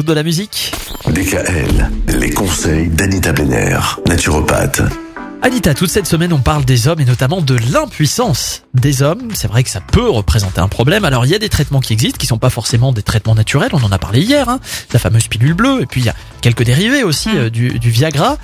rajoute de la musique. DKL, les conseils d'Anita Benner, naturopathe. Anita, toute cette semaine, on parle des hommes et notamment de l'impuissance des hommes. C'est vrai que ça peut représenter un problème. Alors, il y a des traitements qui existent, qui sont pas forcément des traitements naturels. On en a parlé hier, hein, la fameuse pilule bleue. Et puis, il y a quelques dérivés aussi Mm. euh, du, du Viagra.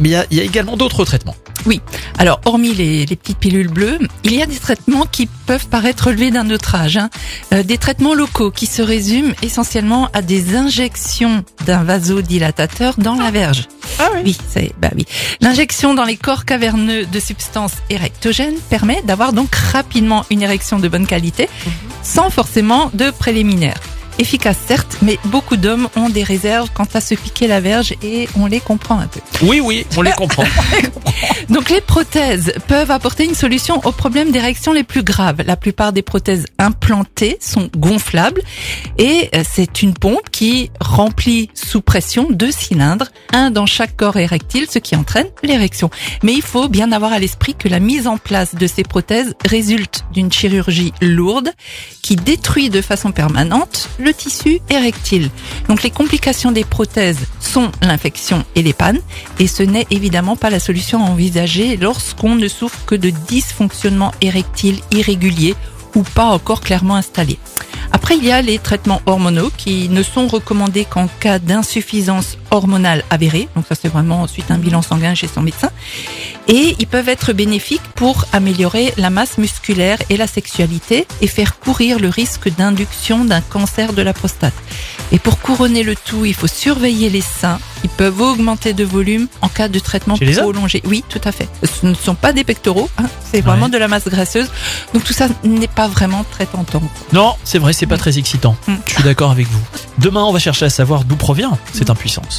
Mais il y a, il y a également d'autres traitements. Oui. Alors, hormis les, les petites pilules bleues, il y a des traitements qui peuvent paraître relevés d'un autre âge. hein. Euh, des traitements locaux qui se résument essentiellement à des injections d'un vasodilatateur dans la verge. Ah Oui, c'est bah oui. L'injection dans les corps caverneux de substances érectogènes permet d'avoir donc rapidement une érection de bonne qualité, sans forcément de préliminaire. Efficace certes, mais beaucoup d'hommes ont des réserves quant à se piquer la verge et on les comprend un peu. Oui, oui, on les comprend. Donc les prothèses peuvent apporter une solution aux problèmes d'érection les plus graves. La plupart des prothèses implantées sont gonflables et euh, c'est une pompe qui remplit sous pression deux cylindres, un dans chaque corps érectile, ce qui entraîne l'érection. Mais il faut bien avoir à l'esprit que la mise en place de ces prothèses résulte d'une chirurgie lourde qui détruit de façon permanente le tissu érectile. Donc les complications des prothèses sont l'infection et les pannes et ce n'est évidemment pas la solution à envisager lorsqu'on ne souffre que de dysfonctionnement érectile irrégulier ou pas encore clairement installé. Après, il y a les traitements hormonaux qui ne sont recommandés qu'en cas d'insuffisance hormonale avérée. Donc ça, c'est vraiment ensuite un bilan sanguin chez son médecin. Et ils peuvent être bénéfiques pour améliorer la masse musculaire et la sexualité et faire courir le risque d'induction d'un cancer de la prostate. Et pour couronner le tout, il faut surveiller les seins. Ils peuvent augmenter de volume en cas de traitement prolongé. Oui, tout à fait. Ce ne sont pas des pectoraux, hein, c'est vraiment Ouais. de la masse graisseuse. Donc tout ça n'est pas vraiment très tentant. Non, c'est vrai, c'est pas très excitant. Mm. Je suis d'accord avec vous. Demain, on va chercher à savoir d'où provient cette impuissance.